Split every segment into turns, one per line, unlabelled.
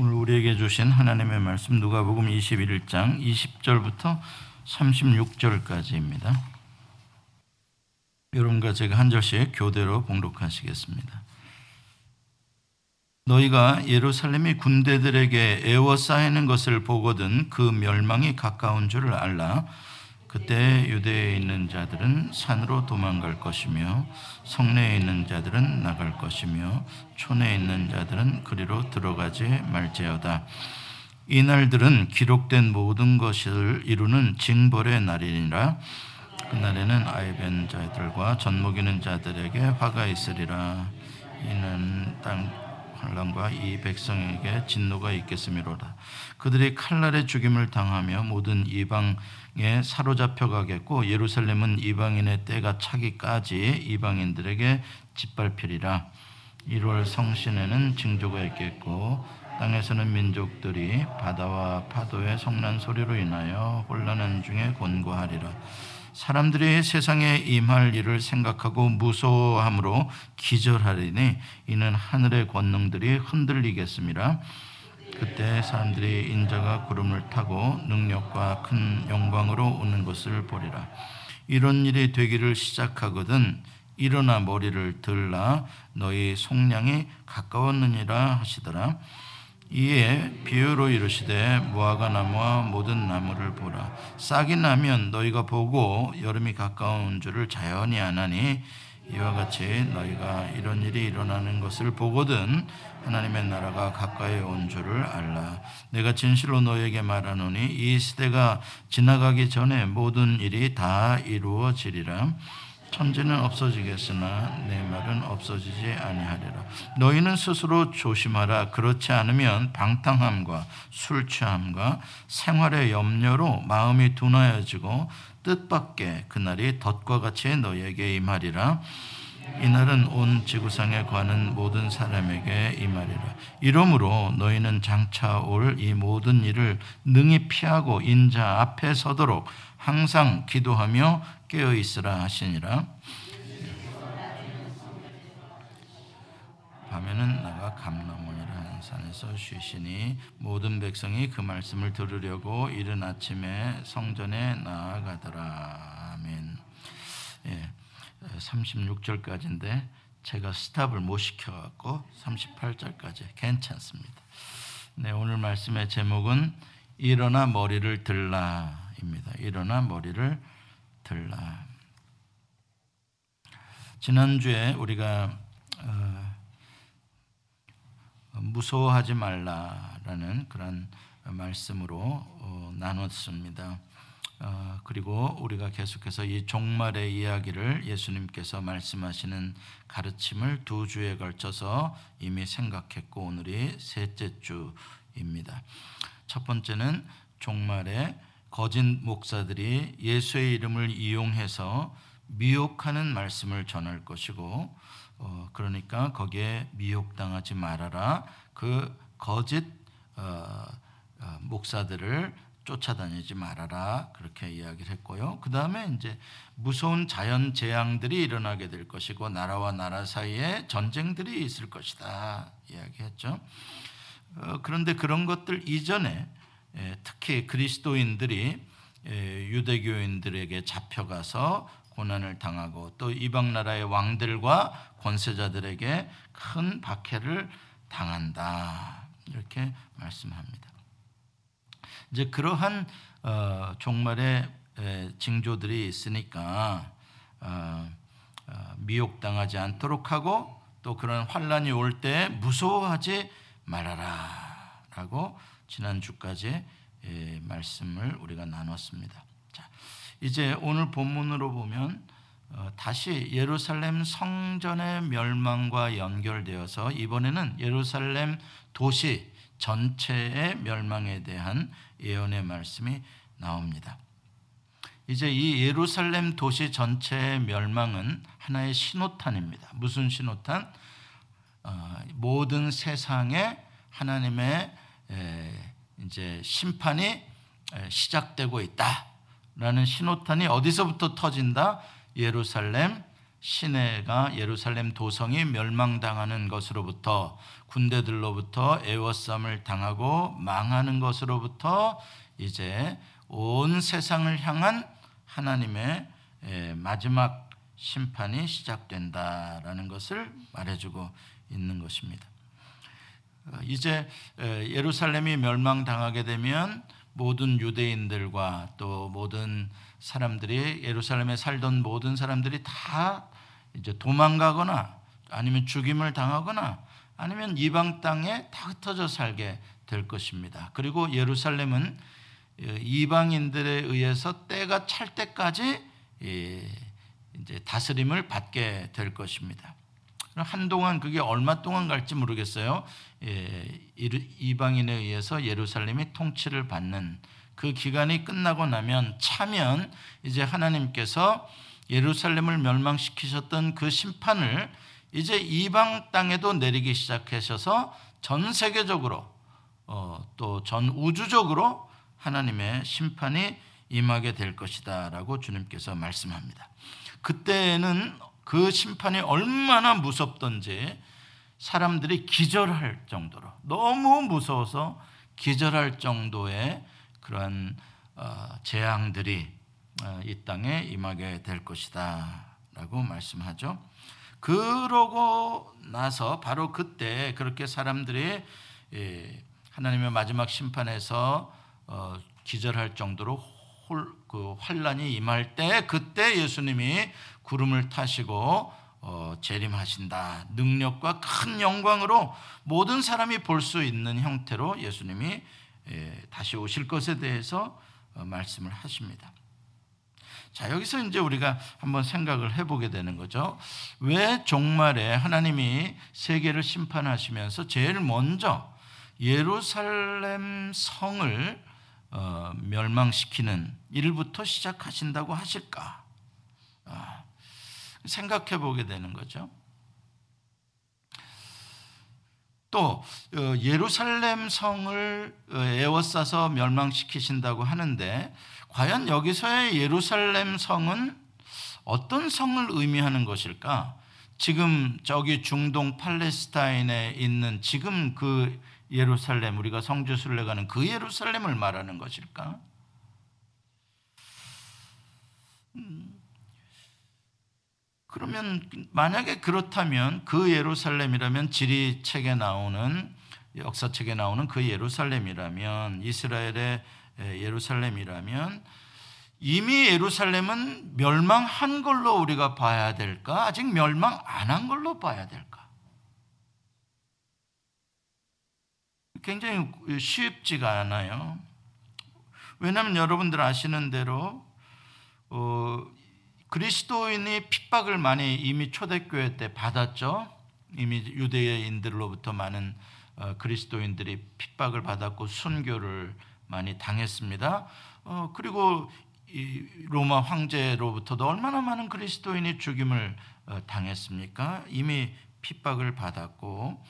오늘 우리에게 주신 하나님의 말씀 누가복음 21장 20절부터 36절까지입니다. 여러분과 제가 한 절씩 교대로 봉독하시겠습니다. 너희가 예루살렘이 군대들에게 에워싸이는 것을 보거든 그 멸망이 가까운 줄을 알라. 그때 유대에 있는 자들은 산으로 도망갈 것이며 성내에 있는 자들은 나갈 것이며 촌에 있는 자들은 그리로 들어가지 말지어다. 이 날들은 기록된 모든 것을 이루는 징벌의 날이니라. 그날에는 아이벤 자들과 젖먹이는 자들에게 화가 있으리라. 이는 땅 환란과 이 백성에게 진노가 있겠음이로다. 그들이 칼날에 죽임을 당하며 모든 이방에 사로잡혀 가겠고 예루살렘은 이방인의 때가 차기까지 이방인들에게 짓밟히리라. 1월 성신에는 징조가 있겠고 땅에서는 민족들이 바다와 파도의 성난 소리로 인하여 혼란한 중에 곤고하리라. 사람들이 세상에 임할 일을 생각하고 무서워함으로 기절하리니 이는 하늘의 권능들이 흔들리겠습니다. 그때 사람들이 인자가 구름을 타고 능력과 큰 영광으로 오는 것을 보리라. 이런 일이 되기를 시작하거든 일어나 머리를 들라 너희 속량이 가까웠느니라 하시더라. 이에 비유로 이르시되 무화과 나무와 모든 나무를 보라 싹이 나면 너희가 보고 여름이 가까운 줄을 자연히 아나니 이와 같이 너희가 이런 일이 일어나는 것을 보거든 하나님의 나라가 가까이 온 줄을 알라 내가 진실로 너에게 말하노니 이 시대가 지나가기 전에 모든 일이 다 이루어지리라 천지는 없어지겠으나 내 말은 없어지지 아니하리라. 너희는 스스로 조심하라. 그렇지 않으면 방탕함과 술 취함과 생활의 염려로 마음이 둔하여지고 뜻밖의 그날이 덫과 같이 너희에게 임하리라. 이날은 온 지구상에 관한 모든 사람에게 임하리라. 이러므로 너희는 장차 올 이 모든 일을 능히 피하고 인자 앞에 서도록 항상 기도하며 깨어 있으라 하시니라. 밤에는 나가 감나몬이라는 산에서 쉬시니 모든 백성이 그 말씀을 들으려고 이른 아침에 성전에 나아가더라. 아멘. 예, 36절까지인데 제가 스탑을 못 시켜갖고 38절까지 괜찮습니다. 네, 오늘 말씀의 제목은 일어나 머리를 들라입니다. 일어나 머리를 들라. 지난주에 우리가 어, 무서워하지 말라라는 그런 말씀으로 어, 나눴습니다. 어, 그리고 우리가 계속해서 이 종말의 이야기를 예수님께서 말씀하시는 가르침을 두 주에 걸쳐서 이미 생각했고 오늘이 셋째 주입니다. 첫 번째는 종말의 거짓 목사들이 예수의 이름을 이용해서 미혹하는 말씀을 전할 것이고 어, 그러니까 거기에 미혹당하지 말아라 그 거짓 어, 어, 목사들을 쫓아다니지 말아라 그렇게 이야기를 했고요. 그 다음에 이제 무서운 자연 재앙들이 일어나게 될 것이고 나라와 나라 사이에 전쟁들이 있을 것이다 이야기했죠. 어, 그런데 그런 것들 이전에 예, 특히 그리스도인들이 예, 유대교인들에게 잡혀가서 고난을 당하고 또 이방 나라의 왕들과 권세자들에게 큰 박해를 당한다 이렇게 말씀합니다. 이제 그러한 어, 종말의 징조들이 있으니까 어, 미혹당하지 않도록 하고 또 그런 환란이 올 때 무서워하지 말아라라고 지난 주까지 예, 말씀을 우리가 나눴습니다. 자, 이제 오늘 본문으로 보면 어, 다시 예루살렘 성전의 멸망과 연결되어서 이번에는 예루살렘 도시 전체의 멸망에 대한 예언의 말씀이 나옵니다. 이제 이 예루살렘 도시 전체의 멸망은 하나의 신호탄입니다. 무슨 신호탄? 어, 모든 세상에 하나님의 이제 심판이 시작되고 있다라는 신호탄이 어디서부터 터진다? 예루살렘 시내가 예루살렘 도성이 멸망당하는 것으로부터 군대들로부터 애워싸움을 당하고 망하는 것으로부터 이제 온 세상을 향한 하나님의 마지막 심판이 시작된다라는 것을 말해주고 있는 것입니다. 어, 이제 예루살렘이 멸망당하게 되면 모든 유대인들과 또 모든 사람들이 예루살렘에 살던 모든 사람들이 다 이제 도망가거나 아니면 죽임을 당하거나 아니면 이방 땅에 다 흩어져 살게 될 것입니다. 그리고 예루살렘은 이방인들에 의해서 때가 찰 때까지 이제 다스림을 받게 될 것입니다. 한동안 그게 얼마 동안 갈지 모르겠어요. 이방인에 의해서 예루살렘이 통치를 받는 그 기간이 끝나고 나면 차면 이제 하나님께서 예루살렘을 멸망시키셨던 그 심판을 이제 이방 땅에도 내리기 시작하셔서 전 세계적으로 어, 또 전 우주적으로 하나님의 심판이 임하게 될 것이다라고 주님께서 말씀합니다. 그때는 그 심판이 얼마나 무섭던지 사람들이 기절할 정도로 너무 무서워서 기절할 정도의 그러한 어, 재앙들이 어, 이 땅에 임하게 될 것이다라고 말씀하죠. 그러고 나서 바로 그때 그렇게 사람들이 예, 하나님의 마지막 심판에서 어, 기절할 정도로 그 환란이 임할 때 그때 예수님이 구름을 타시고 어, 재림하신다. 능력과 큰 영광으로 모든 사람이 볼 수 있는 형태로 예수님이 예, 다시 오실 것에 대해서 어, 말씀을 하십니다. 자, 여기서 이제 우리가 한번 생각을 해보게 되는 거죠. 왜 종말에 하나님이 세계를 심판하시면서 제일 먼저 예루살렘 성을 어, 멸망시키는 일부터 시작하신다고 하실까? 아, 생각해 보게 되는 거죠. 또 어, 예루살렘 성을 어, 에워싸서 멸망시키신다고 하는데 과연 여기서의 예루살렘 성은 어떤 성을 의미하는 것일까? 지금 저기 중동 팔레스타인에 있는 지금 그 예루살렘 우리가 성주 순례 가는 그 예루살렘을 말하는 것일까? 음, 그러면 만약에 그렇다면 그 예루살렘이라면 지리책에 나오는 역사책에 나오는 그 예루살렘이라면 이스라엘의 예루살렘이라면 이미 예루살렘은 멸망한 걸로 우리가 봐야 될까? 아직 멸망 안 한 걸로 봐야 될까? 굉장히 쉽지가 않아요. 왜냐하면 여러분들 아시는 대로 어, 그리스도인이 핍박을 많이 이미 초대교회 때 받았죠. 이미 유대인들로부터 많은 어, 그리스도인들이 핍박을 받았고 순교를 많이 당했습니다. 어, 그리고 로마 황제로부터도 얼마나 많은 그리스도인이 죽임을 어, 당했습니까? 이미 핍박을 받았고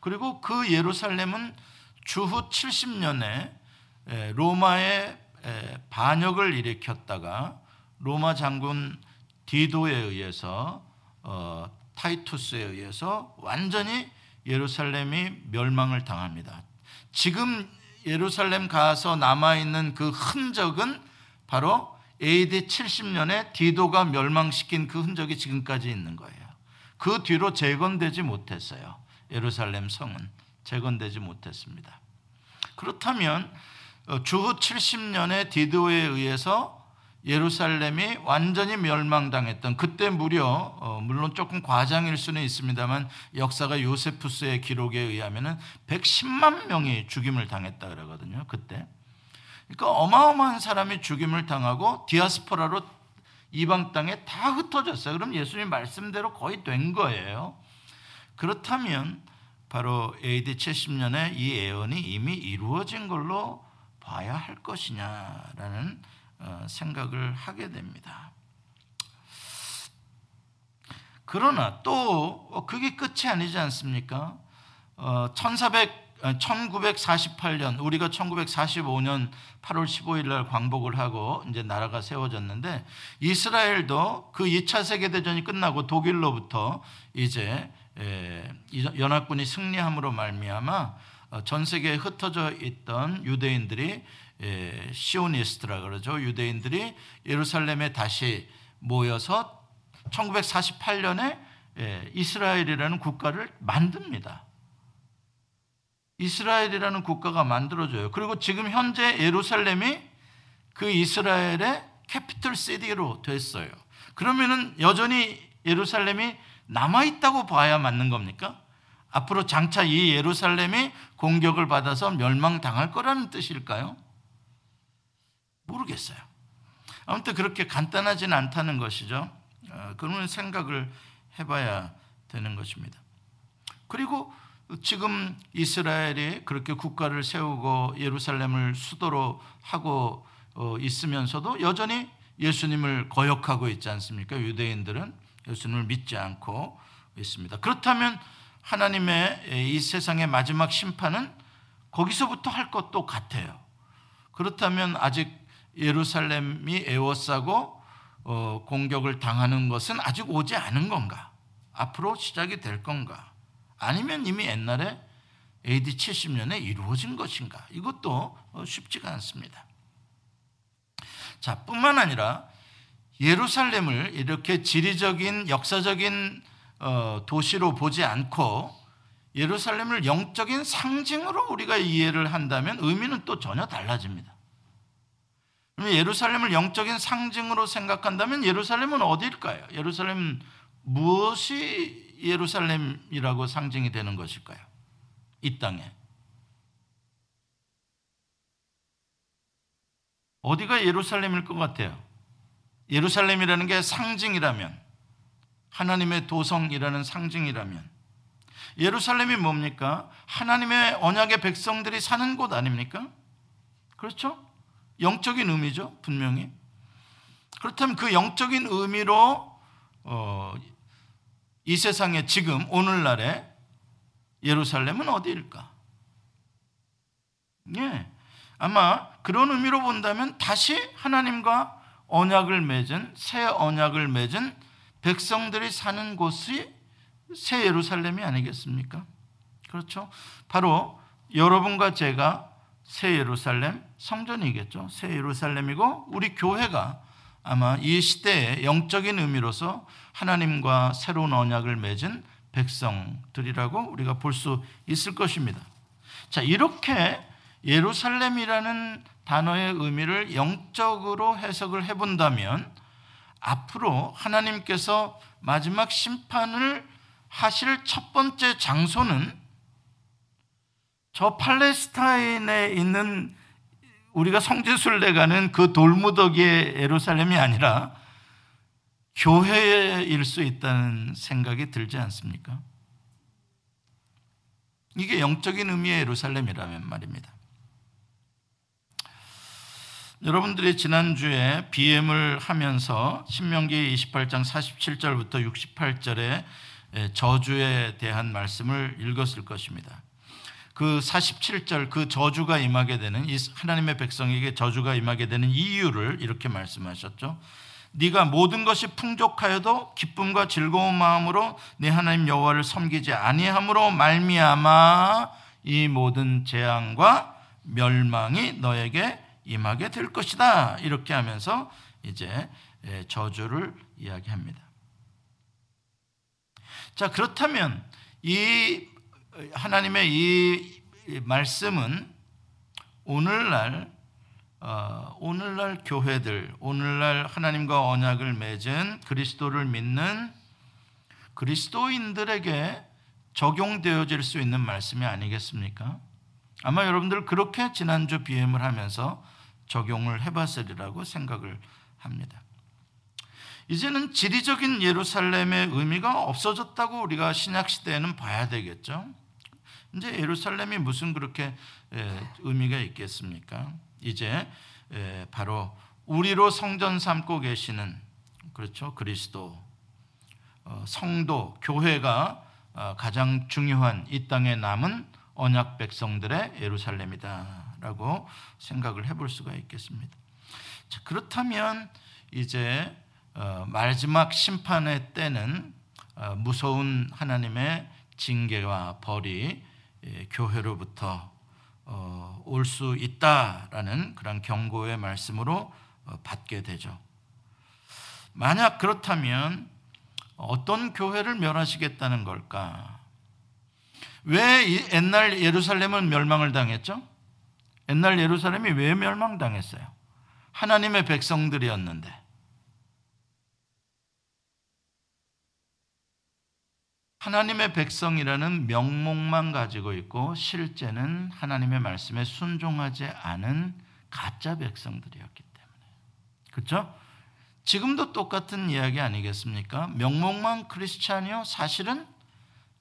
그리고 그 예루살렘은 주후 70년에 로마의 반역을 일으켰다가 로마 장군 디도에 의해서 어, 타이투스에 의해서 완전히 예루살렘이 멸망을 당합니다. 지금 예루살렘 가서 남아 있는 그 흔적은 바로 AD 70년에 디도가 멸망시킨 그 흔적이 지금까지 있는 거예요. 그 뒤로 재건되지 못했어요. 예루살렘 성은 재건되지 못했습니다. 그렇다면 어, 주후 70년에 디도에 의해서 예루살렘이 완전히 멸망당했던 그때 무려 어, 물론 조금 과장일 수는 있습니다만 역사가 요세푸스의 기록에 의하면은 110만 명이 죽임을 당했다 그러거든요. 그때. 그러니까 어마어마한 사람이 죽임을 당하고 디아스포라로 이방 땅에 다 흩어졌어요. 그럼 예수님 말씀대로 거의 된 거예요. 그렇다면 바로 AD 70년에 이 예언이 이미 이루어진 걸로 봐야 할 것이냐라는 어, 생각을 하게 됩니다. 그러나 또 어, 그게 끝이 아니지 않습니까? 1400 1948년 우리가 1945년 8월 15일 날 광복을 하고 이제 나라가 세워졌는데 이스라엘도 그 2차 세계 대전이 끝나고 독일로부터 이제 연합군이 승리함으로 말미암아 어, 전 세계에 흩어져 있던 유대인들이 시오니스트라 그러죠. 유대인들이 예루살렘에 다시 모여서 1948년에 이스라엘이라는 국가를 만듭니다. 이스라엘이라는 국가가 만들어져요. 그리고 지금 현재 예루살렘이 그 이스라엘의 캐피털 시티로 됐어요. 그러면은 여전히 예루살렘이 남아 있다고 봐야 맞는 겁니까? 앞으로 장차 이 예루살렘이 공격을 받아서 멸망당할 거라는 뜻일까요? 모르겠어요. 아무튼 그렇게 간단하지는 않다는 것이죠. 어, 그런 생각을 해봐야 되는 것입니다. 그리고 지금 이스라엘이 그렇게 국가를 세우고 예루살렘을 수도로 하고 어, 있으면서도 여전히 예수님을 거역하고 있지 않습니까? 유대인들은 예수님을 믿지 않고 있습니다. 그렇다면 하나님의 이 세상의 마지막 심판은 거기서부터 할 것도 같아요. 그렇다면 아직 예루살렘이 에워싸고 어, 공격을 당하는 것은 아직 오지 않은 건가? 앞으로 시작이 될 건가? 아니면 이미 옛날에 AD 70년에 이루어진 것인가? 이것도 어, 쉽지가 않습니다. 자, 뿐만 아니라 예루살렘을 이렇게 지리적인 역사적인 어, 도시로 보지 않고 예루살렘을 영적인 상징으로 우리가 이해를 한다면 의미는 또 전혀 달라집니다. 예루살렘을 영적인 상징으로 생각한다면 예루살렘은 어디일까요? 예루살렘 무엇이 예루살렘이라고 상징이 되는 것일까요? 이 땅에. 어디가 예루살렘일 것 같아요? 예루살렘이라는 게 상징이라면, 하나님의 도성이라는 상징이라면, 예루살렘이 뭡니까? 하나님의 언약의 백성들이 사는 곳 아닙니까? 그렇죠? 영적인 의미죠, 분명히. 그렇다면 그 영적인 의미로 어, 이 세상에 지금 오늘날에 예루살렘은 어디일까? 예. 아마 그런 의미로 본다면 다시 하나님과 언약을 맺은 새 언약을 맺은 백성들이 사는 곳이 새 예루살렘이 아니겠습니까? 그렇죠? 바로 여러분과 제가 새 예루살렘 성전이겠죠. 새 예루살렘이고 우리 교회가 아마 이 시대의 영적인 의미로서 하나님과 새로운 언약을 맺은 백성들이라고 우리가 볼 수 있을 것입니다. 자, 이렇게 예루살렘이라는 단어의 의미를 영적으로 해석을 해본다면 앞으로 하나님께서 마지막 심판을 하실 첫 번째 장소는 저 팔레스타인에 있는 우리가 성지순례 가는 그 돌무더기의 예루살렘이 아니라 교회일 수 있다는 생각이 들지 않습니까? 이게 영적인 의미의 예루살렘이라면 말입니다. 여러분들이 지난주에 BM을 하면서 신명기 28장 47절부터 68절에 저주에 대한 말씀을 읽었을 것입니다. 그 47절 그 저주가 임하게 되는 이 하나님의 백성에게 저주가 임하게 되는 이유를 이렇게 말씀하셨죠. 네가 모든 것이 풍족하여도 기쁨과 즐거운 마음으로 네 하나님 여호와를 섬기지 아니함으로 말미암아 이 모든 재앙과 멸망이 너에게 임하게 될 것이다. 이렇게 하면서 이제 저주를 이야기합니다. 자, 그렇다면 이 하나님의 이 말씀은 오늘날 어, 오늘날 교회들, 오늘날 하나님과 언약을 맺은 그리스도를 믿는 그리스도인들에게 적용되어질 수 있는 말씀이 아니겠습니까? 아마 여러분들 그렇게 지난주 비엠을 하면서 적용을 해봤으리라고 생각을 합니다. 이제는 지리적인 예루살렘의 의미가 없어졌다고 우리가 신약 시대에는 봐야 되겠죠. 이제 예루살렘이 무슨 그렇게 의미가 있겠습니까? 이제 바로 우리로 성전 삼고 계시는 그렇죠 그리스도 어, 성도 교회가 어, 가장 중요한 이 땅에 남은 언약 백성들의 예루살렘이다라고 생각을 해볼 수가 있겠습니다. 자, 그렇다면 이제 어, 마지막 심판의 때는 어, 무서운 하나님의 징계와 벌이 예, 교회로부터 어, 올수 있다라는 그런 경고의 말씀으로 받게 되죠. 만약 그렇다면 어떤 교회를 멸하시겠다는 걸까? 왜 옛날 예루살렘은 멸망을 당했죠? 옛날 예루살렘이 왜 멸망당했어요? 하나님의 백성들이었는데. 하나님의 백성이라는 명목만 가지고 있고 실제는 하나님의 말씀에 순종하지 않은 가짜 백성들이었기 때문에. 그렇죠? 지금도 똑같은 이야기 아니겠습니까? 명목만 크리스찬이요. 사실은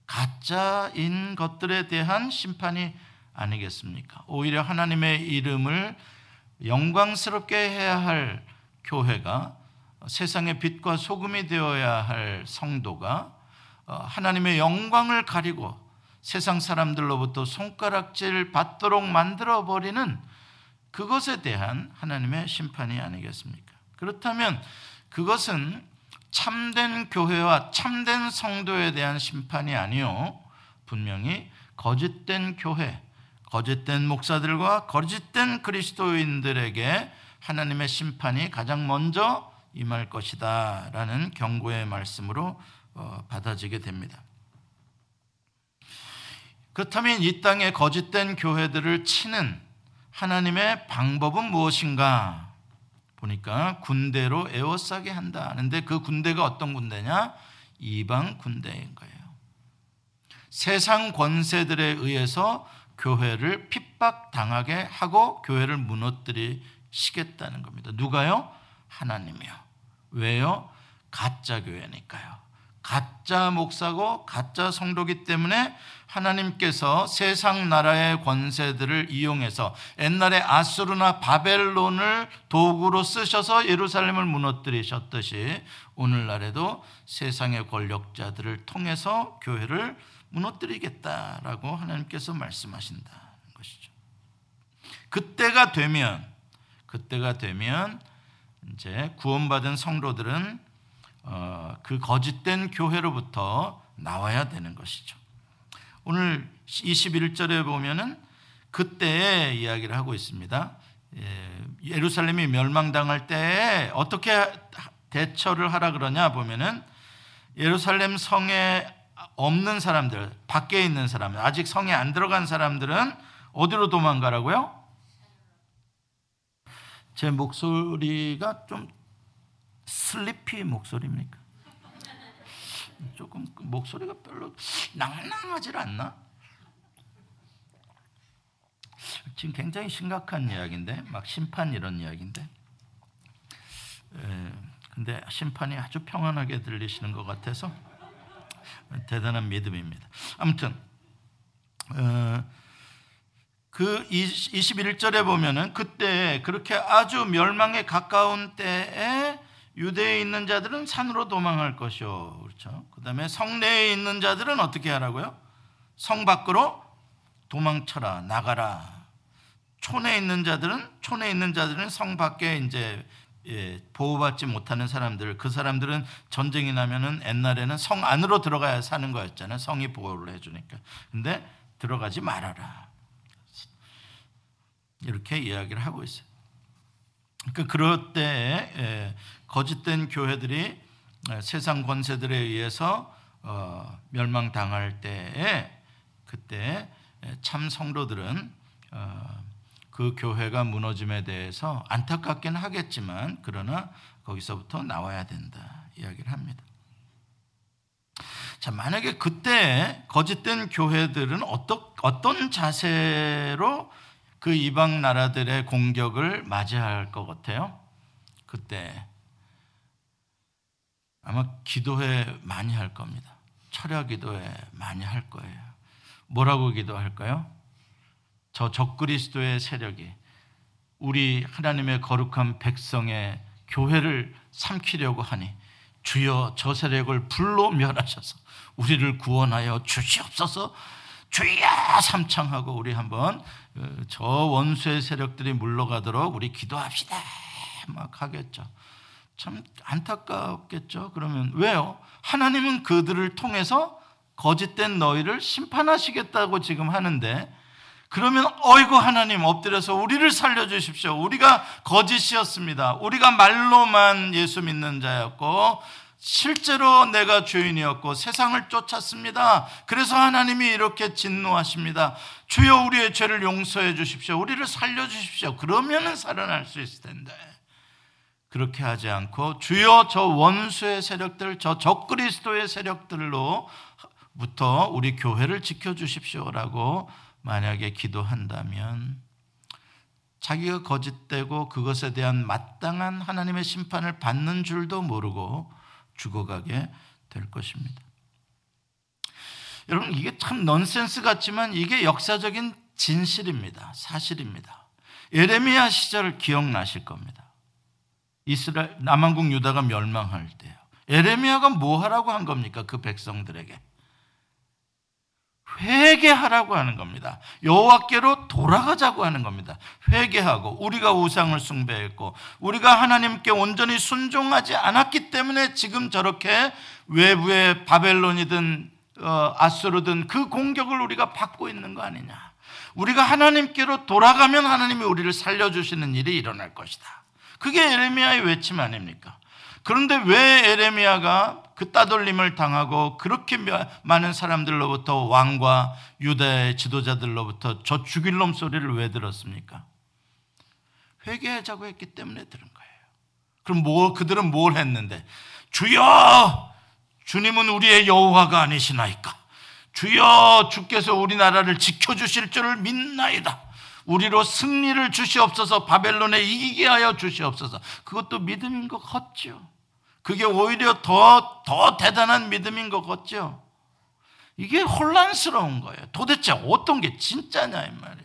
가짜인 것들에 대한 심판이 아니겠습니까? 오히려 하나님의 이름을 영광스럽게 해야 할 교회가 세상의 빛과 소금이 되어야 할 성도가 어, 하나님의 영광을 가리고 세상 사람들로부터 손가락질 받도록 만들어 버리는 그것에 대한 하나님의 심판이 아니겠습니까? 그렇다면 그것은 참된 교회와 참된 성도에 대한 심판이 아니요. 분명히 거짓된 교회, 거짓된 목사들과 거짓된 그리스도인들에게 하나님의 심판이 가장 먼저 임할 것이다. 라는 경고의 말씀으로 어, 받아지게 됩니다. 그렇다면 이 땅에 거짓된 교회들을 치는 하나님의 방법은 무엇인가? 보니까 군대로 에워싸게 한다. 하는데 그 군대가 어떤 군대냐? 이방 군대인 거예요. 세상 권세들에 의해서 교회를 핍박당하게 하고 교회를 무너뜨리시겠다는 겁니다. 누가요? 하나님이요. 왜요? 가짜 교회니까요. 가짜 목사고 가짜 성도기 때문에 하나님께서 세상 나라의 권세들을 이용해서 옛날에 아수르나 바벨론을 도구로 쓰셔서 예루살렘을 무너뜨리셨듯이 오늘날에도 세상의 권력자들을 통해서 교회를 무너뜨리겠다라고 하나님께서 말씀하신다는 것이죠. 그때가 되면 그때가 되면 이제 구원받은 성도들은 어, 그 거짓된 교회로부터 나와야 되는 것이죠. 오늘 21절에 보면은 그때의 이야기를 하고 있습니다. 예, 예루살렘이 멸망당할 때 어떻게 대처를 하라 그러냐 보면은 예루살렘 성에 없는 사람들, 밖에 있는 사람들, 아직 성에 안 들어간 사람들은 어디로 도망가라고요? 제 목소리가 좀 슬리피 목소리입니까? 조금 목소리가 별로 낭낭하지 않나? 지금 굉장히 심각한 이야기인데, 막 심판 이런 이야기인데, 에, 근데 심판이 아주 평안하게 들리시는 것 같아서 대단한 믿음입니다. 아무튼 어, 그 21절에 보면은 그때 그렇게 아주 멸망에 가까운 때에 유대에 있는 자들은 산으로 도망할 것이요. 그렇죠. 그 다음에 성내에 있는 자들은 어떻게 하라고요? 성 밖으로 도망쳐라, 나가라. 촌에 있는 자들은, 촌에 있는 자들은 성 밖에 이제 예, 보호받지 못하는 사람들, 그 사람들은 전쟁이 나면은 옛날에는 성 안으로 들어가야 사는 거였잖아요. 성이 보호를 해주니까. 근데 들어가지 말아라. 이렇게 이야기를 하고 있어요. 그 그럴 때 예, 거짓된 교회들이 세상 권세들에 의해서 어, 멸망당할 때에 그때 참 성도들은 어, 그 교회가 무너짐에 대해서 안타깝긴 하겠지만 그러나 거기서부터 나와야 된다 이야기를 합니다. 자 만약에 그때 거짓된 교회들은 어떤 어떤 자세로 그 이방 나라들의 공격을 맞이할 것 같아요? 그때 아마 기도회 많이 할 겁니다. 철야 기도회 많이 할 거예요. 뭐라고 기도할까요? 저 적그리스도의 세력이 우리 하나님의 거룩한 백성의 교회를 삼키려고 하니 주여 저 세력을 불로 멸하셔서 우리를 구원하여 주시옵소서 주여 삼창하고 우리 한번 어, 저 원수의 세력들이 물러가도록 우리 기도합시다. 막 하겠죠. 참 안타깝겠죠. 그러면 왜요? 하나님은 그들을 통해서 거짓된 너희를 심판하시겠다고 지금 하는데 그러면 어이구 하나님 엎드려서 우리를 살려 주십시오. 우리가 거짓이었습니다. 우리가 말로만 예수 믿는 자였고 실제로 내가 주인이었고 세상을 쫓았습니다. 그래서 하나님이 이렇게 진노하십니다. 주여 우리의 죄를 용서해 주십시오. 우리를 살려 주십시오. 그러면은 살아날 수 있을 텐데. 그렇게 하지 않고 주여 저 원수의 세력들, 저 적그리스도의 세력들로부터 우리 교회를 지켜 주십시오라고 만약에 기도한다면 자기가 거짓되고 그것에 대한 마땅한 하나님의 심판을 받는 줄도 모르고 죽어가게 될 것입니다. 여러분 이게 참 넌센스 같지만 이게 역사적인 진실입니다. 사실입니다. 예레미야 시절 기억나실 겁니다. 이스라엘 남한국 유다가 멸망할 때요. 예레미야가 뭐 하라고 한 겁니까? 그 백성들에게 회개하라고 하는 겁니다. 여호와께로 돌아가자고 하는 겁니다. 회개하고 우리가 우상을 숭배했고 우리가 하나님께 온전히 순종하지 않았기 때문에 지금 저렇게 외부의 바벨론이든 어, 아수르든 그 공격을 우리가 받고 있는 거 아니냐. 우리가 하나님께로 돌아가면 하나님이 우리를 살려주시는 일이 일어날 것이다. 그게 에레미야의 외침 아닙니까? 그런데 왜 에레미야가 그 따돌림을 당하고 그렇게 많은 사람들로부터 왕과 유다의 지도자들로부터 저 죽일 놈 소리를 왜 들었습니까? 회개하자고 했기 때문에 들은 거예요. 그럼 뭐 그들은 뭘 했는데 주여 주님은 우리의 여호와가 아니시나이까 주여 주께서 우리나라를 지켜주실 줄을 믿나이다. 우리로 승리를 주시옵소서 바벨론에 이기게 하여 주시옵소서 그것도 믿음인 것 같죠. 그게 오히려 더, 더 대단한 믿음인 것 같죠? 이게 혼란스러운 거예요. 도대체 어떤 게 진짜냐, 이 말이에요.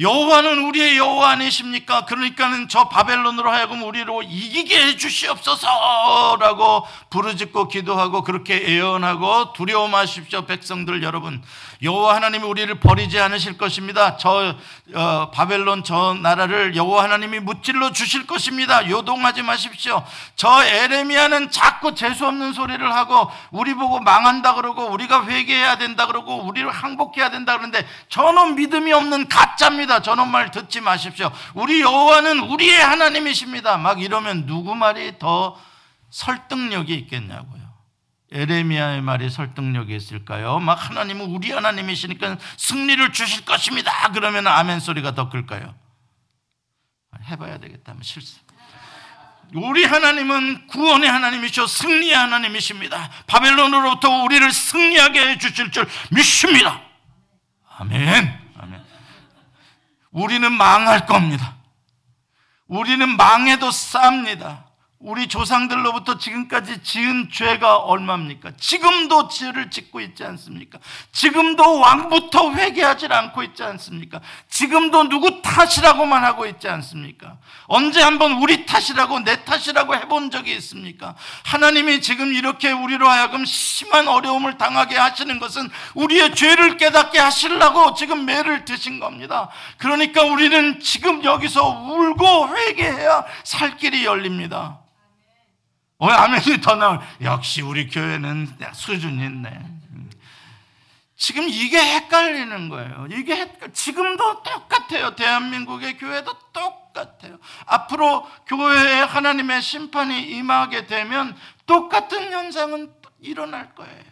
여호와는 우리의 여호와 아니십니까? 그러니까는 저 바벨론으로 하여금 우리로 이기게 해 주시옵소서라고 부르짖고 기도하고 그렇게 예언하고 두려움하십시오 백성들 여러분 여호와 하나님이 우리를 버리지 않으실 것입니다. 저 어, 바벨론 저 나라를 여호와 하나님이 무찔러 주실 것입니다. 요동하지 마십시오. 저 에레미야는 자꾸 재수 없는 소리를 하고 우리 보고 망한다 그러고 우리가 회개해야 된다 그러고 우리를 항복해야 된다 그러는데 저는 믿음이 없는 가짜입니다. 저는 말 듣지 마십시오. 우리 여호와는 우리의 하나님이십니다. 막 이러면 누구 말이 더 설득력이 있겠냐고요. 에레미야의 말이 설득력이 있을까요? 막 하나님은 우리 하나님이시니까 승리를 주실 것입니다. 그러면 아멘 소리가 더 클까요? 해봐야 되겠다 면 실수. 우리 하나님은 구원의 하나님이시오 승리의 하나님이십니다. 바벨론으로부터 우리를 승리하게 해 주실 줄 믿습니다. 아멘. 아멘. 우리는 망할 겁니다. 우리는 망해도 쌉니다. 우리 조상들로부터 지금까지 지은 죄가 얼마입니까? 지금도 죄를 짓고 있지 않습니까? 지금도 왕부터 회개하지 않고 있지 않습니까? 지금도 누구 탓이라고만 하고 있지 않습니까? 언제 한번 우리 탓이라고 내 탓이라고 해본 적이 있습니까? 하나님이 지금 이렇게 우리로 하여금 심한 어려움을 당하게 하시는 것은 우리의 죄를 깨닫게 하시려고 지금 매를 드신 겁니다. 그러니까 우리는 지금 여기서 울고 회개해야 살 길이 열립니다. 어, 아멘이 더 나올. 역시 우리 교회는 수준이 있네. 지금 이게 헷갈리는 거예요. 이게 헷갈, 지금도 똑같아요. 대한민국의 교회도 똑같아요. 앞으로 교회에 하나님의 심판이 임하게 되면 똑같은 현상은 일어날 거예요.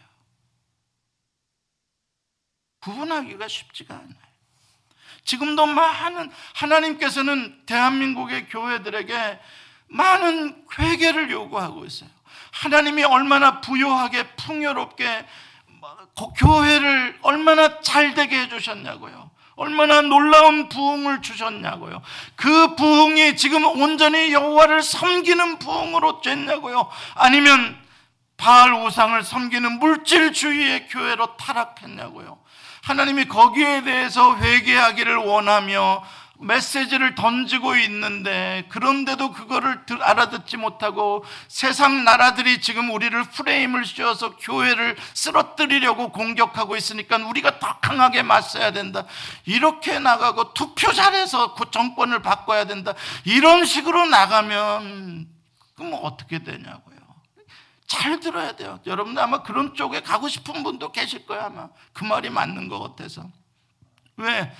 구분하기가 쉽지가 않아요. 지금도 많은 하나님께서는 대한민국의 교회들에게 많은 회개를 요구하고 있어요. 하나님이 얼마나 부유하게 풍요롭게 교회를 얼마나 잘 되게 해 주셨냐고요. 얼마나 놀라운 부흥을 주셨냐고요. 그 부흥이 지금 온전히 여호와를 섬기는 부흥으로 됐냐고요. 아니면 바알 우상을 섬기는 물질주의의 교회로 타락했냐고요. 하나님이 거기에 대해서 회개하기를 원하며 메시지를 던지고 있는데 그런데도 그거를 알아듣지 못하고 세상 나라들이 지금 우리를 프레임을 씌워서 교회를 쓰러뜨리려고 공격하고 있으니까 우리가 더 강하게 맞서야 된다. 이렇게 나가고 투표 잘해서 그 정권을 바꿔야 된다. 이런 식으로 나가면 그럼 어떻게 되냐고요. 잘 들어야 돼요. 여러분 아마 그런 쪽에 가고 싶은 분도 계실 거예요 아마 그 말이 맞는 것 같아서 왜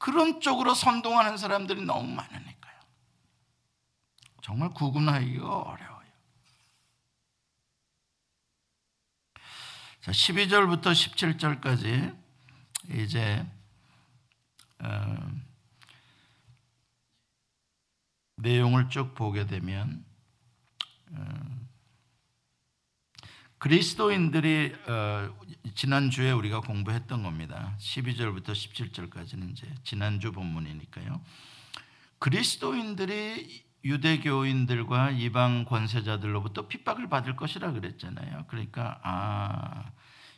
그런 쪽으로 선동하는 사람들이 너무 많으니까요. 정말 구분하기가 어려워요. 자, 12절부터 17절까지 이제 어, 내용을 쭉 보게 되면 어, 그리스도인들이 어, 지난주에 우리가 공부했던 겁니다. 12절부터 17절까지는 이제 지난주 본문이니까요. 그리스도인들이 유대교인들과 이방 권세자들로부터 핍박을 받을 것이라 그랬잖아요. 그러니까 아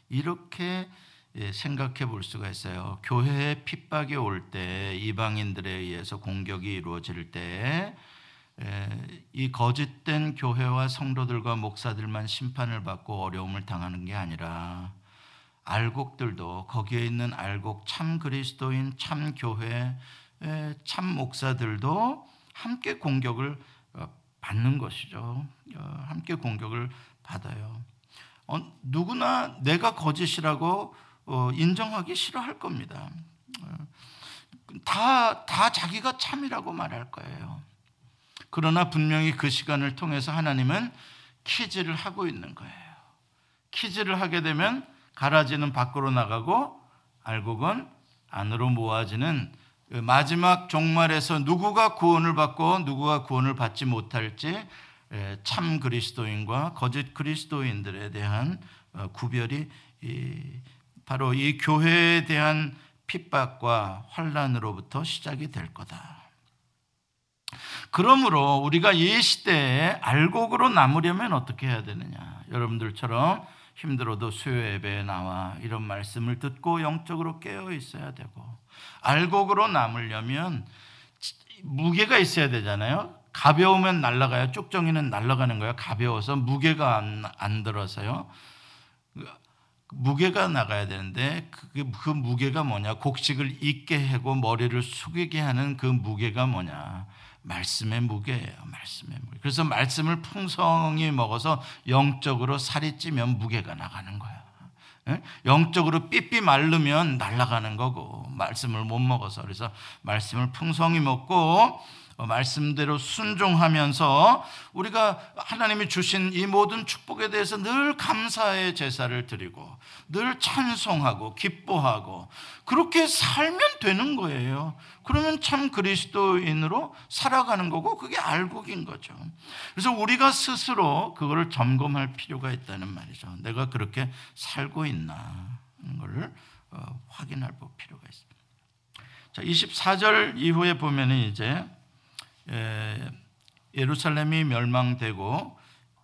이렇게 예, 생각해 볼 수가 있어요. 교회에 핍박이 올 때 이방인들에 의해서 공격이 이루어질 때 이 거짓된 교회와 성도들과 목사들만 심판을 받고 어려움을 당하는 게 아니라 알곡들도 거기에 있는 알곡 참 그리스도인 참 교회 참 목사들도 함께 공격을 어, 받는 것이죠. 어, 함께 공격을 받아요. 어, 누구나 내가 거짓이라고 인정하기 싫어할 겁니다. 다, 다 자기가 참이라고 말할 거예요. 그러나 분명히 그 시간을 통해서 하나님은 키즈를 하고 있는 거예요. 키즈를 하게 되면 가라지는 밖으로 나가고 알곡은 안으로 모아지는 그 마지막 종말에서 누구가 구원을 받고 누구가 구원을 받지 못할지 참 그리스도인과 거짓 그리스도인들에 대한 어, 구별이 바로 이 교회에 대한 핍박과 환란으로부터 시작이 될 거다. 그러므로 우리가 이 시대에 알곡으로 남으려면 어떻게 해야 되느냐? 여러분들처럼 힘들어도 수요 예배에 나와 이런 말씀을 듣고 영적으로 깨어 있어야 되고 알곡으로 남으려면 무게가 있어야 되잖아요. 가벼우면 날아가요. 쭉정이는 날아가는 거예요. 가벼워서 무게가 안, 안 들어서요. 무게가 나가야 되는데 그, 그 무게가 뭐냐? 곡식을 잊게 하고 머리를 숙이게 하는 그 무게가 뭐냐? 말씀의 무게예요. 말씀의 무게. 그래서 말씀을 풍성히 먹어서 영적으로 살이 찌면 무게가 나가는 거야. 예? 영적으로 삐삐 마르면 날아가는 거고 말씀을 못 먹어서 그래서 말씀을 풍성히 먹고 어, 말씀대로 순종하면서 우리가 하나님이 주신 이 모든 축복에 대해서 늘 감사의 제사를 드리고 늘 찬송하고 기뻐하고 그렇게 살면 되는 거예요. 그러면 참 그리스도인으로 살아가는 거고 그게 알곡인 거죠. 그래서 우리가 스스로 그거를 점검할 필요가 있다는 말이죠. 내가 그렇게 살고 있나 하는 걸 어, 확인할 필요가 있습니다. 자, 24절 이후에 보면은 이제 예루살렘이 멸망되고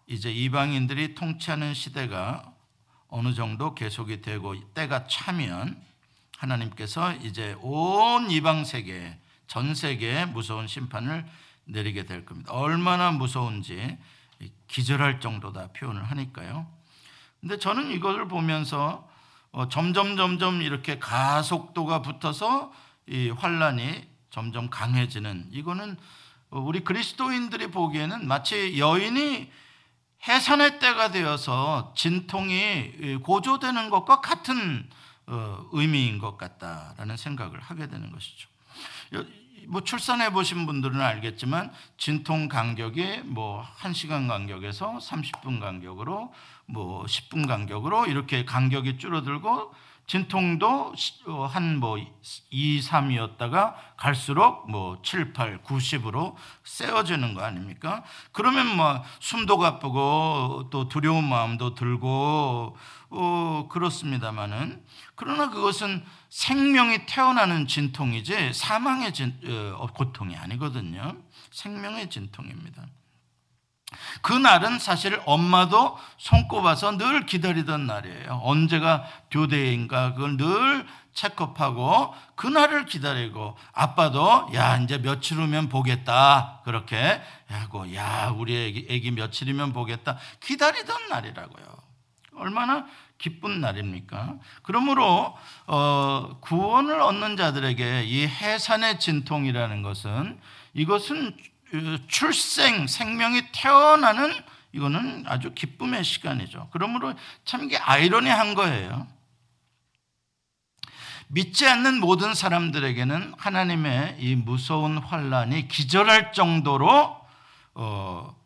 이제 이방인들이 통치하는 시대가 어느 정도 계속이 되고 때가 차면 하나님께서 이제 온 이방 세계 전 세계에 무서운 심판을 내리게 될 겁니다. 얼마나 무서운지 기절할 정도다 표현을 하니까요. 근데 저는 이것을 보면서 어, 점점 점점 이렇게 가속도가 붙어서 이 환란이 점점 강해지는 이거는 우리 그리스도인들이 보기에는 마치 여인이 해산의 때가 되어서 진통이 고조되는 것과 같은 어, 의미인 것 같다라는 생각을 하게 되는 것이죠. 뭐 출산해 보신 분들은 알겠지만 진통 간격이 뭐 1시간 간격에서 30분 간격으로 뭐 10분 간격으로 이렇게 간격이 줄어들고 진통도 어, 한뭐 2, 3이었다가 갈수록 뭐 7, 8, 90으로 세워지는 거 아닙니까? 그러면 뭐 숨도 가쁘고 또 두려운 마음도 들고 어, 그렇습니다만은 그러나 그것은 생명이 태어나는 진통이지 사망의 진, 어, 고통이 아니거든요. 생명의 진통입니다. 그날은 사실 엄마도 손꼽아서 늘 기다리던 날이에요. 언제가 듀데이인가 그걸 늘 체크업하고 그날을 기다리고 아빠도 야 이제 며칠 후면 보겠다 그렇게 하고 야 우리 애기, 애기 며칠이면 보겠다 기다리던 날이라고요. 얼마나 기쁜 날입니까? 그러므로 어, 구원을 얻는 자들에게 이 해산의 진통이라는 것은 이것은 출생 생명이 태어나는 이거는 아주 기쁨의 시간이죠. 그러므로 참 이게 아이러니한 거예요. 믿지 않는 모든 사람들에게는 하나님의 이 무서운 환란이 기절할 정도로 어,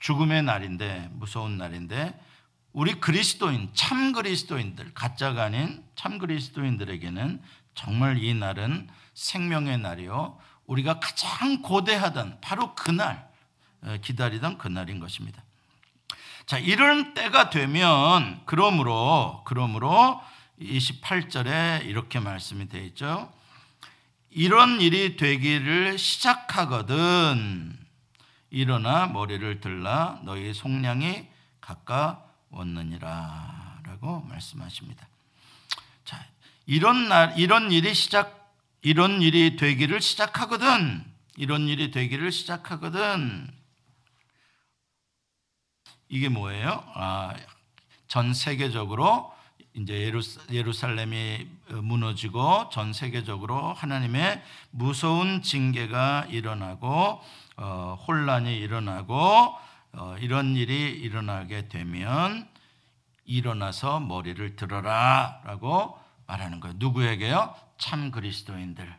죽음의 날인데 무서운 날인데 우리 그리스도인 참 그리스도인들 가짜가 아닌 참 그리스도인들에게는 정말 이 날은 생명의 날이요 우리가 가장 고대하던 바로 그날 어, 기다리던 그날인 것입니다. 자 이런 때가 되면 그러므로 그러므로 28절에 이렇게 말씀이 되어 있죠. 이런 일이 되기를 시작하거든 일어나 머리를 들라 너희 속량이 가까웠느니라 라고 말씀하십니다. 자, 이런 날 이런 일이 시작 이런 일이 되기를 시작하거든 이런 일이 되기를 시작하거든 이게 뭐예요? 아, 전 세계적으로 이제 예루살렘이 무너지고 전 세계적으로 하나님의 무서운 징계가 일어나고 어, 혼란이 일어나고 어, 이런 일이 일어나게 되면 일어나서 머리를 들어라라고 말하는 거예요. 누구에게요? 참 그리스도인들.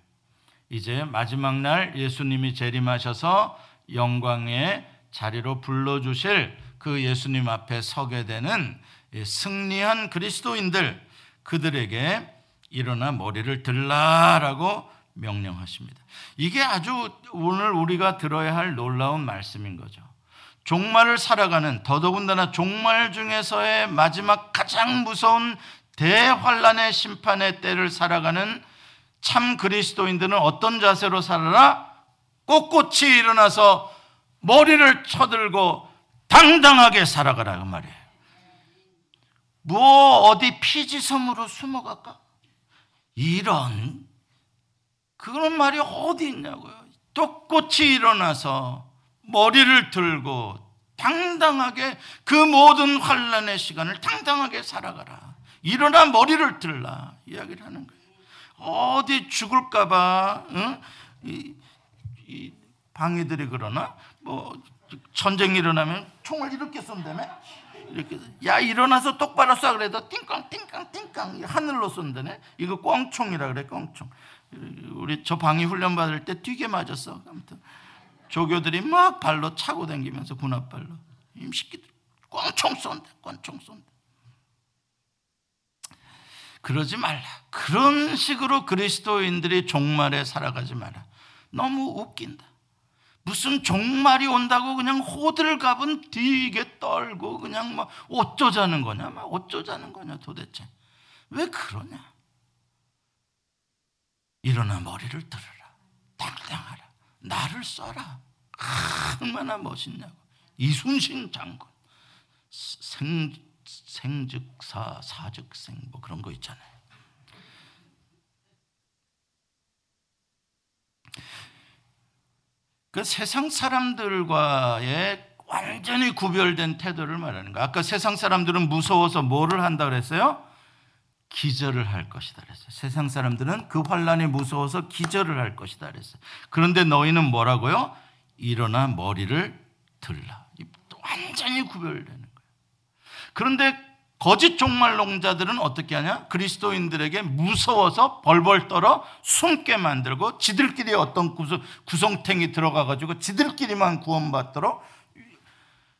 이제 마지막 날 예수님이 재림하셔서 영광의 자리로 불러주실 그 예수님 앞에 서게 되는 승리한 그리스도인들 그들에게 일어나 머리를 들라라고 명령하십니다. 이게 아주 오늘 우리가 들어야 할 놀라운 말씀인 거죠. 종말을 살아가는 더더군다나 종말 중에서의 마지막 가장 무서운 대환란의 심판의 때를 살아가는 참 그리스도인들은 어떤 자세로 살아라? 꼿꼿이 일어나서 머리를 쳐들고 당당하게 살아가라 그 말이에요. 뭐 어디 피지섬으로 숨어갈까? 이런 그런 말이 어디 있냐고요. 똑같이 일어나서 머리를 들고 당당하게 그 모든 환란의 시간을 당당하게 살아가라. 일어나 머리를 들라 이야기를 하는 거예요. 어디 죽을까봐 응? 이, 이 방해들이 그러나? 뭐 전쟁 일어나면 총을 이렇게 쏜다며? 이렇게 야 일어나서 똑바로 쏴. 그래도 띵깡 띵깡 띵깡. 하늘로 쏜다네 이거 꽝총이라 그래 꽝총. 우리 저 방위 훈련 받을 때 뛰게 맞았어. 아무튼 조교들이 막 발로 차고 다니면서 군합발로. 임식기들 꽝총 쏜다 꽝총 쏜다 그러지 말라. 그런 식으로 그리스도인들이 종말에 살아가지 마라. 너무 웃긴다. 무슨 종말이 온다고 그냥 호들갑은 뒤게 떨고 그냥 막 어쩌자는 거냐, 막 어쩌자는 거냐 도대체. 왜 그러냐? 일어나 머리를 들어라, 당당하라, 나를 써라. 얼마나 멋있냐고. 이순신 장군, 생 생즉사 사즉생 뭐 그런 거 있잖아요. 그 세상 사람들과의 완전히 구별된 태도를 말하는 거야. 아까 세상 사람들은 무서워서 뭐를 한다 그랬어요? 기절을 할 것이다 그랬어요. 세상 사람들은 그 환란이 무서워서 기절을 할 것이다 그랬어요. 그런데 너희는 뭐라고요? 일어나 머리를 들라. 완전히 구별되는. 그런데 거짓 종말 농자들은 어떻게 하냐? 그리스도인들에게 무서워서 벌벌 떨어 숨게 만들고 지들끼리 어떤 구성, 탱이 들어가가지고 지들끼리만 구원받도록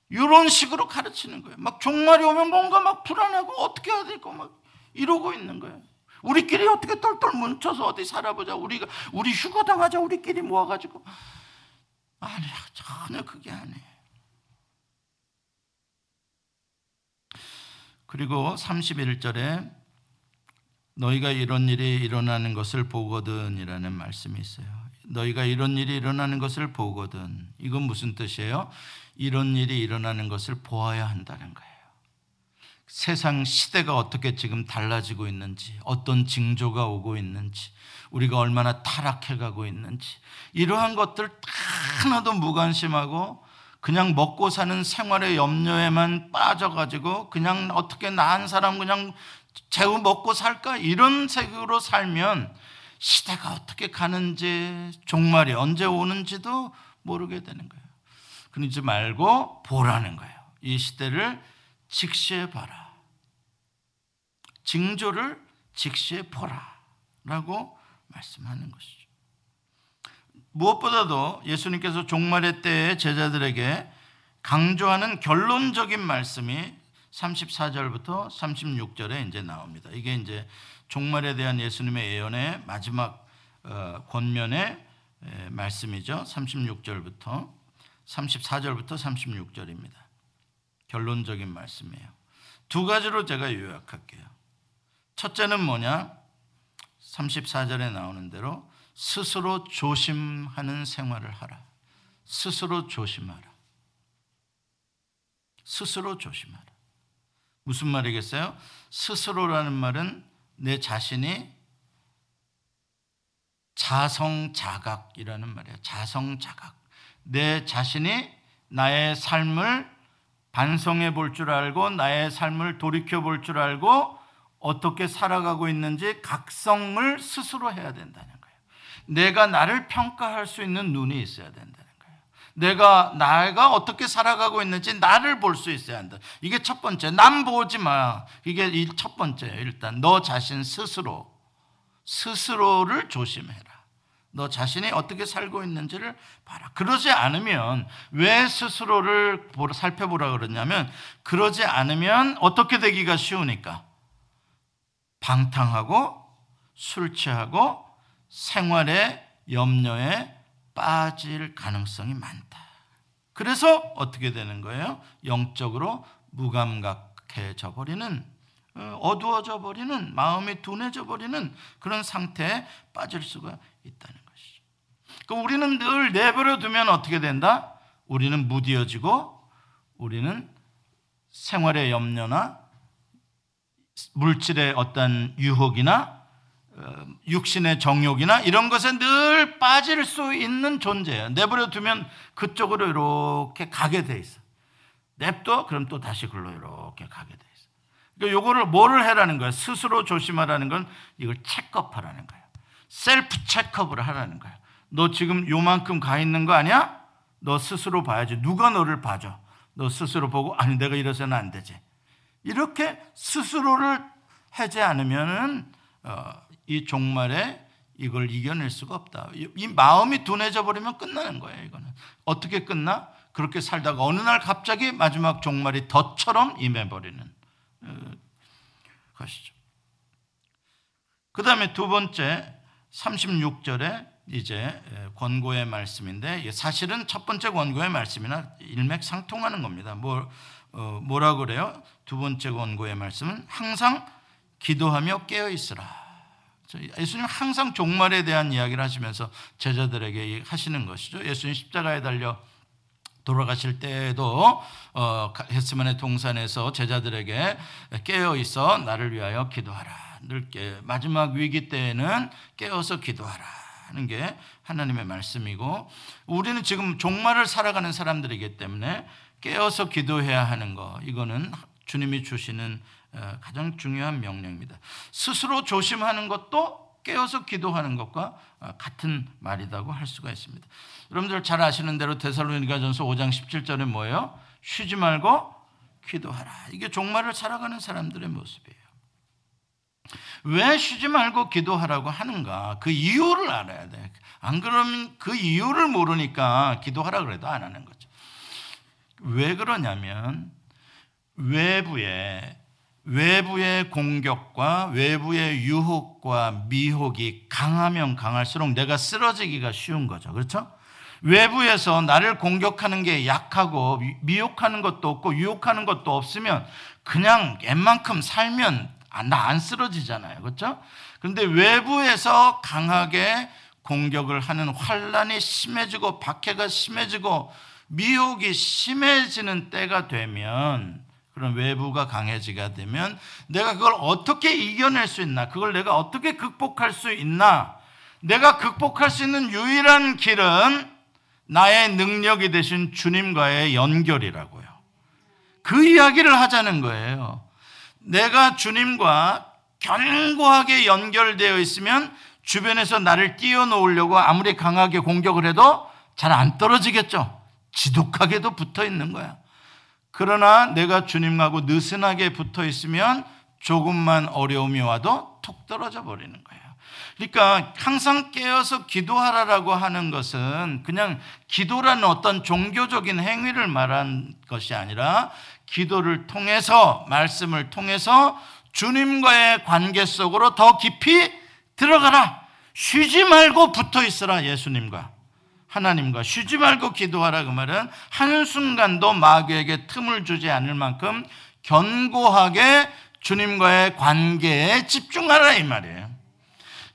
이런 식으로 가르치는 거예요. 막 종말이 오면 뭔가 막 불안하고 어떻게 해야 될까 막 이러고 있는 거예요. 우리끼리 어떻게 똘똘 뭉쳐서 어디 살아보자. 우리가 우리 휴가 당하자. 우리끼리 모아가지고 아니야 전혀 그게 아니에요. 그리고 31절에 너희가 이런 일이 일어나는 것을 보거든이라는 말씀이 있어요. 너희가 이런 일이 일어나는 것을 보거든. 이건 무슨 뜻이에요? 이런 일이 일어나는 것을 보아야 한다는 거예요. 세상 시대가 어떻게 지금 달라지고 있는지, 어떤 징조가 오고 있는지, 우리가 얼마나 타락해 가고 있는지, 이러한 것들 하나도 무관심하고 그냥 먹고 사는 생활의 염려에만 빠져가지고 그냥 어떻게 나 한 사람 그냥 재우 먹고 살까? 이런 색으로 살면 시대가 어떻게 가는지, 종말이 언제 오는지도 모르게 되는 거예요. 그러지 말고 보라는 거예요. 이 시대를 직시해 봐라. 징조를 직시해 보라. 라고 말씀하는 것이죠. 무엇보다도 예수님께서 종말의 때에 제자들에게 강조하는 결론적인 말씀이 34절부터 36절에 이제 나옵니다. 이게 이제 종말에 대한 예수님의 예언의 마지막 어, 권면의 말씀이죠. 36절부터 34절부터 36절입니다. 결론적인 말씀이에요. 두 가지로 제가 요약할게요. 첫째는 뭐냐? 34절에 나오는 대로 스스로 조심하는 생활을 하라. 스스로 조심하라. 스스로 조심하라. 무슨 말이겠어요? 스스로라는 말은 내 자신이 자성자각이라는 말이에요. 자성자각. 내 자신이 나의 삶을 반성해 볼 줄 알고 나의 삶을 돌이켜 볼 줄 알고 어떻게 살아가고 있는지 각성을 스스로 해야 거예요. 내가 나를 평가할 수 있는 눈이 있어야 된다는 거예요. 내가 나가 어떻게 살아가고 있는지 나를 볼 수 있어야 한다. 이게 첫 번째. 남 보지 마. 이게 첫 번째. 일단 너 자신 스스로 스스로를 조심해라. 너 자신이 어떻게 살고 있는지를 봐라. 그러지 않으면 왜 스스로를 살펴보라 그러냐면 그러지 않으면 어떻게 되기가 쉬우니까 방탕하고 술 취하고 생활의 염려에 빠질 가능성이 많다. 그래서 어떻게 되는 거예요? 영적으로 무감각해져 버리는 어, 어두워져 버리는 마음이 둔해져 버리는 그런 상태에 빠질 수가 있다는 그 우리는 늘 내버려 두면 어떻게 된다? 우리는 무디어지고 우리는 생활의 염려나 물질의 어떤 유혹이나 어, 육신의 정욕이나 이런 것에 늘 빠질 수 있는 존재예요. 내버려 두면 그쪽으로 이렇게 가게 돼 있어. 냅둬? 그럼 또 다시 글로 이렇게 가게 돼 있어. 그러니까 요거를 뭐를 해라는 거야? 스스로 조심하라는 건 이걸 체크업하라는 거예요. 셀프 체크업을 하라는 거예요. 너 지금 요만큼 가 있는 거 아니야? 너 스스로 봐야지. 누가 너를 봐줘? 너 스스로 보고 아니 내가 이래서는 안 되지. 이렇게 스스로를 하지 않으면은 어, 이 종말에 이걸 이겨낼 수가 없다. 이 마음이 둔해져 버리면 끝나는 거예요. 이거는 어떻게 끝나? 그렇게 살다가 어느 날 갑자기 마지막 종말이 덫처럼 임해버리는 어, 것이죠. 그 다음에 두 번째 36절에 이제 권고의 말씀인데 사실은 첫 번째 권고의 말씀이나 일맥상통하는 겁니다. 뭐, 어, 뭐라 그래요? 두 번째 권고의 말씀은 항상 기도하며 깨어 있으라. 예수님 항상 종말에 대한 이야기를 하시면서 제자들에게 하시는 것이죠. 예수님 십자가에 달려 돌아가실 때에도 어, 겟스만의 동산에서 제자들에게 깨어 있어 나를 위하여 기도하라. 늘 깨, 마지막 위기 때에는 깨어서 기도하라. 하는 게 하나님의 말씀이고 우리는 지금 종말을 살아가는 사람들이기 때문에 깨어서 기도해야 하는 거 이거는 주님이 주시는 어, 가장 중요한 명령입니다. 스스로 조심하는 것도 깨어서 기도하는 것과 어, 같은 말이라고 할 수가 있습니다. 여러분들 잘 아시는 대로 데살로니가전서 5장 17절에 뭐예요? 쉬지 말고 기도하라. 이게 종말을 살아가는 사람들의 모습이에요. 왜 쉬지 말고 기도하라고 하는가? 그 이유를 알아야 돼. 안 그러면 그 이유를 모르니까 기도하라 그래도 안 하는 거죠. 왜 그러냐면 외부에 외부의 공격과 외부의 유혹과 미혹이 강하면 강할수록 내가 쓰러지기가 쉬운 거죠. 그렇죠? 외부에서 나를 공격하는 게 약하고 미혹하는 것도 없고 유혹하는 것도 없으면 그냥 웬만큼 살면 아, 나안 쓰러지잖아요. 그렇죠? 그런데 외부에서 강하게 공격을 하는 환란이 심해지고 박해가 심해지고 미혹이 심해지는 때가 되면 그런 외부가 강해지가 되면 내가 그걸 어떻게 이겨낼 수 있나? 그걸 내가 어떻게 극복할 수 있나? 내가 극복할 수 있는 유일한 길은 나의 능력이 되신 주님과의 연결이라고요. 그 이야기를 하자는 거예요. 내가 주님과 견고하게 연결되어 있으면 주변에서 나를 띄워놓으려고 아무리 강하게 공격을 해도 잘 안 떨어지겠죠. 지독하게도 붙어 있는 거야. 그러나 내가 주님하고 느슨하게 붙어 있으면 조금만 어려움이 와도 톡 떨어져 버리는 거예요. 그러니까 항상 깨어서 기도하라라고 하는 것은 그냥 기도라는 어떤 종교적인 행위를 말한 것이 아니라 기도를 통해서 말씀을 통해서 주님과의 관계 속으로 더 깊이 들어가라. 쉬지 말고 붙어 있어라 예수님과 하나님과 쉬지 말고 기도하라 그 말은 한순간도 마귀에게 틈을 주지 않을 만큼 견고하게 주님과의 관계에 집중하라 이 말이에요.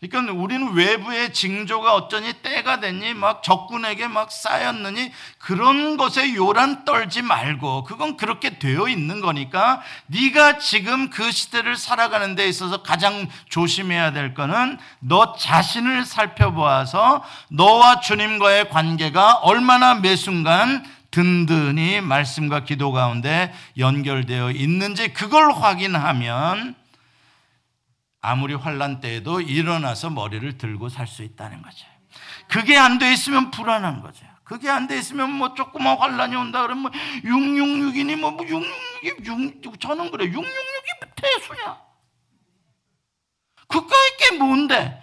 그러니까 우리는 외부의 징조가 어쩌니 때가 됐니 막 적군에게 막 쌓였느니 그런 것에 요란 떨지 말고 그건 그렇게 되어 있는 거니까 네가 지금 그 시대를 살아가는 데 있어서 가장 조심해야 될 거는 너 자신을 살펴보아서 너와 주님과의 관계가 얼마나 매 순간 든든히 말씀과 기도 가운데 연결되어 있는지 그걸 확인하면 아무리 환란 때에도 일어나서 머리를 들고 살 수 있다는 거죠. 그게 안 돼 있으면 불안한 거죠. 그게 안 돼 있으면 뭐 조그만 환란이 온다 그러면 666이니 뭐 666이 6 저는 그래 666이 대수냐? 그까이 게 뭔데?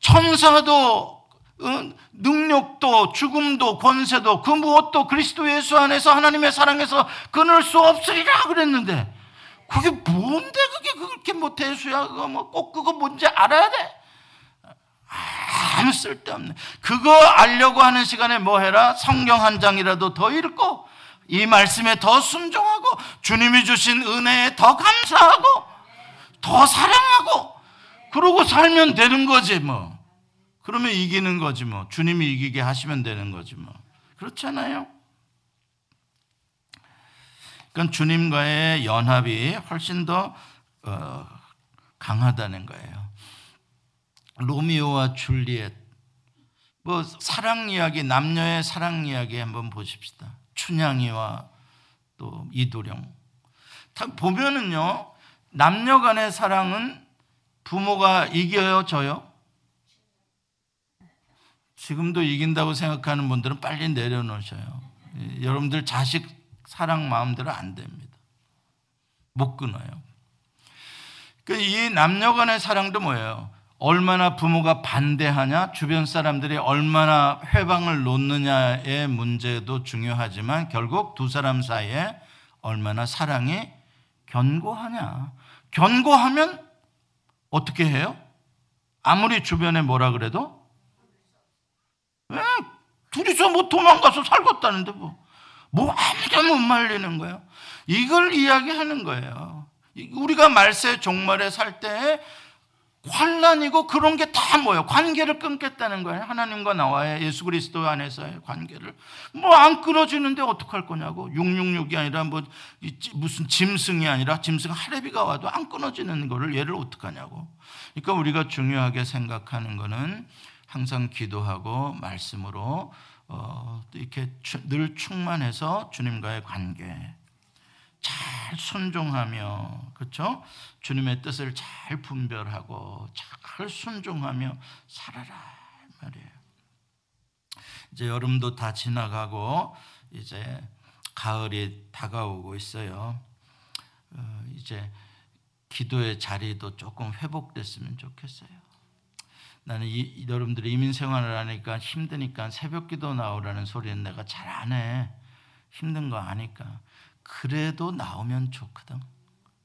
천사도 어, 능력도 죽음도 권세도 그 무엇도 그리스도 예수 안에서 하나님의 사랑에서 끊을 수 없으리라 그랬는데 그게 뭔데 그게 그렇게 뭐 대수야 그거 뭐 꼭 그거 뭔지 알아야 돼. 아무 쓸데없네. 그거 알려고 하는 시간에 뭐 해라? 성경 한 장이라도 더 읽고 이 말씀에 더 순종하고 주님이 주신 은혜에 더 감사하고 더 사랑하고 그러고 살면 되는 거지 뭐. 그러면 이기는 거지 뭐. 주님이 이기게 하시면 되는 거지 뭐. 그렇잖아요. 그건 주님과의 연합이 훨씬 더 어, 강하다는 거예요. 로미오와 줄리엣, 뭐 사랑 이야기, 남녀의 사랑 이야기 한번 보십시다. 춘향이와 또 이도령. 보면은요, 남녀 간의 사랑은 부모가 이겨요, 져요? 지금도 이긴다고 생각하는 분들은 빨리 내려놓으셔요. 여러분들 자식 사랑 마음대로 안 됩니다. 못 끊어요. 그이 남녀 간의 사랑도 뭐예요? 얼마나 부모가 반대하냐, 주변 사람들이 얼마나 회방을 놓느냐의 문제도 중요하지만 결국 두 사람 사이에 얼마나 사랑이 견고하냐. 견고하면 어떻게 해요? 아무리 주변에 뭐라 그래도 왜 둘이서 뭐 도망가서 살겠다는데 뭐. 뭐 아무도 못 말리는 거예요. 이걸 이야기하는 거예요. 우리가 말세 종말에 살때 환란이고 그런 게 다 뭐예요? 관계를 끊겠다는 거예요. 하나님과 나와의 예수 그리스도 안에서의 관계를 뭐 안 끊어지는데 어떡할 거냐고. 666이 아니라 뭐 무슨 짐승이 아니라 짐승 하레비가 와도 안 끊어지는 거를 얘를 어떡하냐고. 그러니까 우리가 중요하게 생각하는 거는 항상 기도하고 말씀으로 어, 이렇게 늘 충만해서 주님과의 관계 잘 순종하며 그렇죠? 주님의 뜻을 잘 분별하고 잘 순종하며 살아라 말이에요. 이제 여름도 다 지나가고 이제 가을이 다가오고 있어요. 어, 이제 기도의 자리도 조금 회복됐으면 좋겠어요. 나는 이, 여러분들이 이민 생활을 하니까 힘드니까 새벽 기도 나오라는 소리는 내가 잘 안 해. 힘든 거 아니까. 그래도 나오면 좋거든.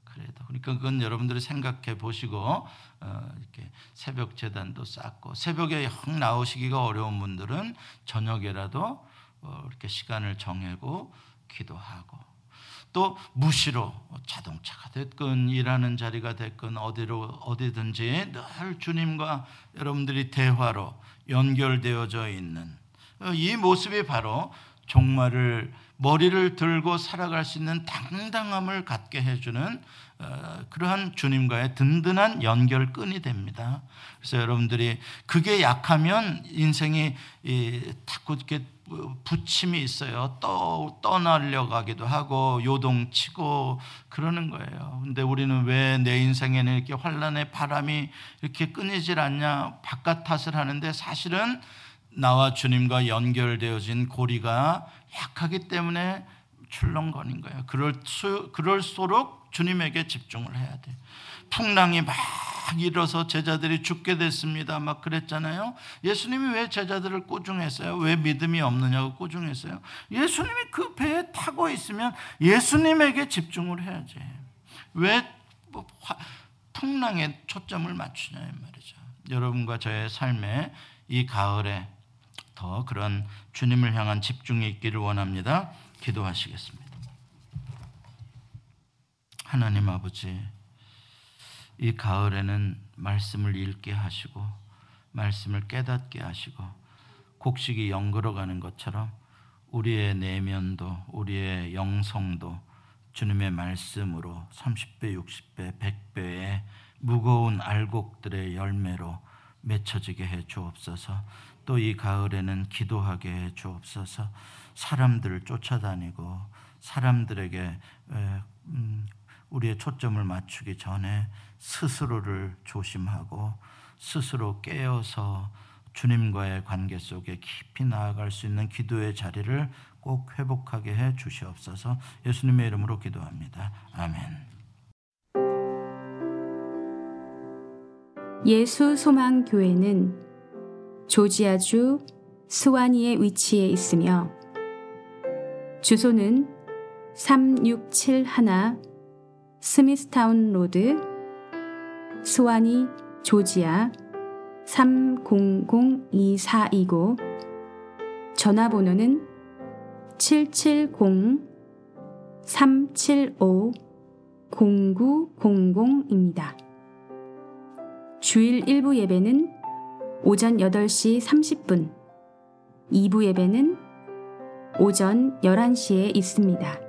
그래도. 그러니까 그건 여러분들이 생각해 보시고, 어, 이렇게 새벽 재단도 쌓고, 새벽에 형 나오시기가 어려운 분들은 저녁에라도 어, 이렇게 시간을 정하고 기도하고, 또 무시로 자동차가 됐건 일하는 자리가 됐건 어디로 어디든지 늘 주님과 여러분들이 대화로 연결되어져 있는 이 모습이 바로 종말을 머리를 들고 살아갈 수 있는 당당함을 갖게 해주는 어, 그러한 주님과의 든든한 연결끈이 됩니다. 그래서 여러분들이 그게 약하면 인생이 자꾸 이렇게 부침이 있어요. 떠, 떠나려 가기도 하고 요동치고 그러는 거예요. 근데 우리는 왜 내 인생에는 이렇게 환란의 바람이 이렇게 끊이질 않냐? 바깥 탓을 하는데 사실은 나와 주님과 연결되어진 고리가 약하기 때문에 출렁거린 거예요. 그럴 수, 그럴수록 주님에게 집중을 해야 돼. 풍랑이 막 일어서 제자들이 죽게 됐습니다. 막 그랬잖아요. 예수님이 왜 제자들을 꾸중했어요? 왜 믿음이 없느냐고 꾸중했어요? 예수님이 그 배에 타고 있으면 예수님에게 집중을 해야지. 왜뭐 풍랑에 초점을 맞추냐 이 말이죠. 여러분과 저의 삶에 이 가을에 더 그런 주님을 향한 집중이 있기를 원합니다. 기도하시겠습니다. 하나님 아버지, 이 가을에는 말씀을 읽게 하시고, 말씀을 깨닫게 하시고, 곡식이 연걸어가는 것처럼 우리의 내면도, 우리의 영성도 주님의 말씀으로 30배, 60배, 100배의 무거운 알곡들의 열매로 맺혀지게 해 주옵소서. 또 이 가을에는 기도하게 해 주옵소서. 사람들을 쫓아다니고 사람들에게 음, 우리의 초점을 맞추기 전에 스스로를 조심하고 스스로 깨어서 주님과의 관계 속에 깊이 나아갈 수 있는 기도의 자리를 꼭 회복하게 해 주시옵소서. 예수님의 이름으로 기도합니다. 아멘.
예수 소망 교회는 조지아주 스와니에 위치해 있으며 주소는 3671 스미스타운 로드 스와니 조지아 30024이고 전화번호는 770-375-0900입니다. 주일 일부 예배는 오전 8시 30분, 2부 예배는 오전 11시에 있습니다.